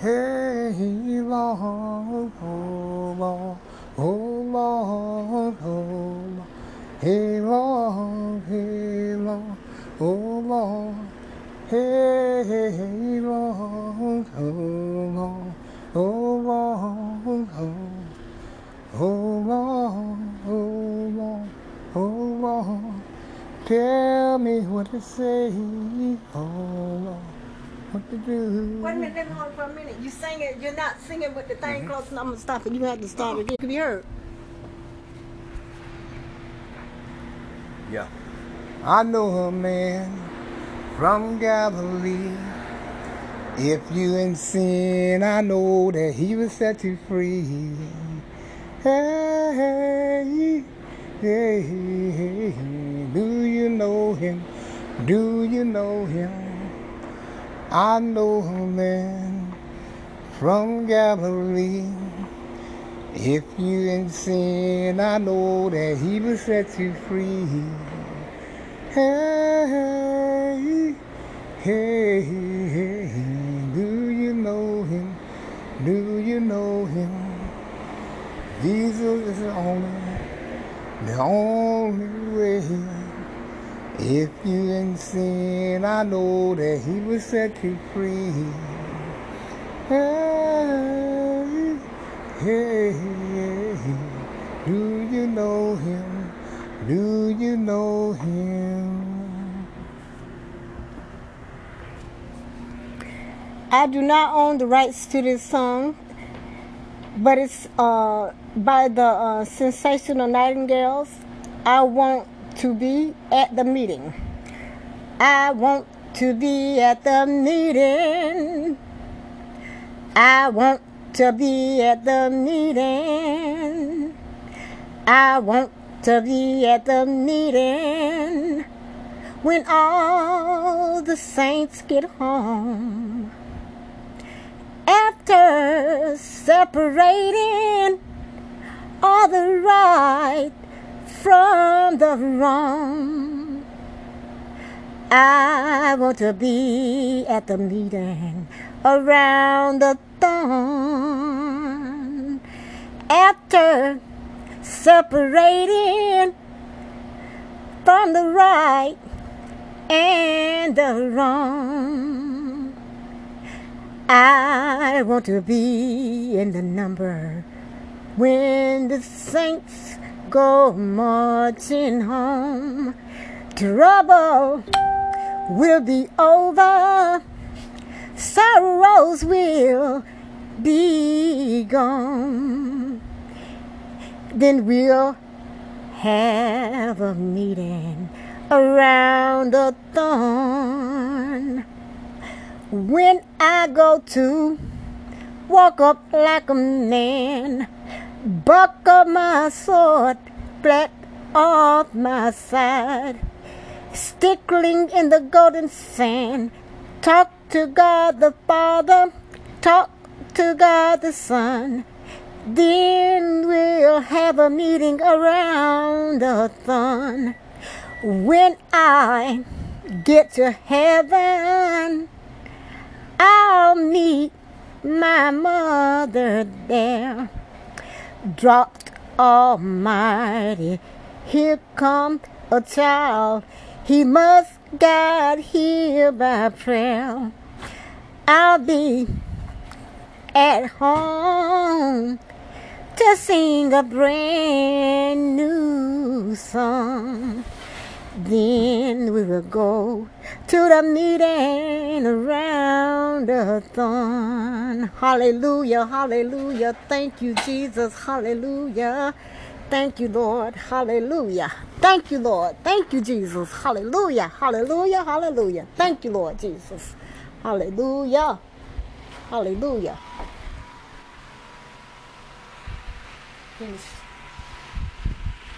Hey, Lord, oh Lord, oh Lord, oh Lord. Hey, Lord, hey, Lord, oh Lord. Hey, Lord, oh Lord, oh Lord, oh. Oh Lord, oh Lord, oh Lord, tell me what to say, oh Lord, what to do. Wait a minute, let me hold for a minute. You sing it, you're not singing with the thing mm-hmm. close enough. I'm gonna stop it. You have to stop it. It can be heard. Yeah. I know a man from Galilee. If you in sin, I know that he will set you free. Hey, Hey, hey, hey, do you know him? Do you know him? I know a man from Galilee. If you in sin, I know that he will set you free. Hey, hey, hey, hey, do you know him? Do you know him? Jesus is the only, the only way. If you ain't seen, I know that he will set you free. Hey, hey, hey, do you know him? Do you know him? I do not own the rights to this song, but it's uh, by the uh, Sensational Nightingales. I want to be at the meeting. I want to be at the meeting. I want to be at the meeting. I want to be at the meeting when all the saints get home. After separating all the right from the wrong, I want to be at the meeting around the throne. After separating from the right and the wrong. I want to be in the number when the saints go marching home. Trouble will be over, sorrows will be gone. Then we'll have a meeting around the thorn. When I go to walk up like a man, buckle my sword flat off my side, stickling in the golden sand, talk to God the Father, talk to God the Son. Then we'll have a meeting around the thorn. When I get to heaven, I'll meet my mother there. Dropped Almighty, here come a child. He must guide here by prayer. I'll be at home to sing a brand new song. Then we will go to the meeting around the thorn. Hallelujah, hallelujah. Thank you, Jesus. Hallelujah. Thank you, Lord. Hallelujah. Thank you, Lord. Thank you, Jesus. Hallelujah. Hallelujah. Hallelujah. Thank you, Lord Jesus. Hallelujah. Hallelujah. Finish.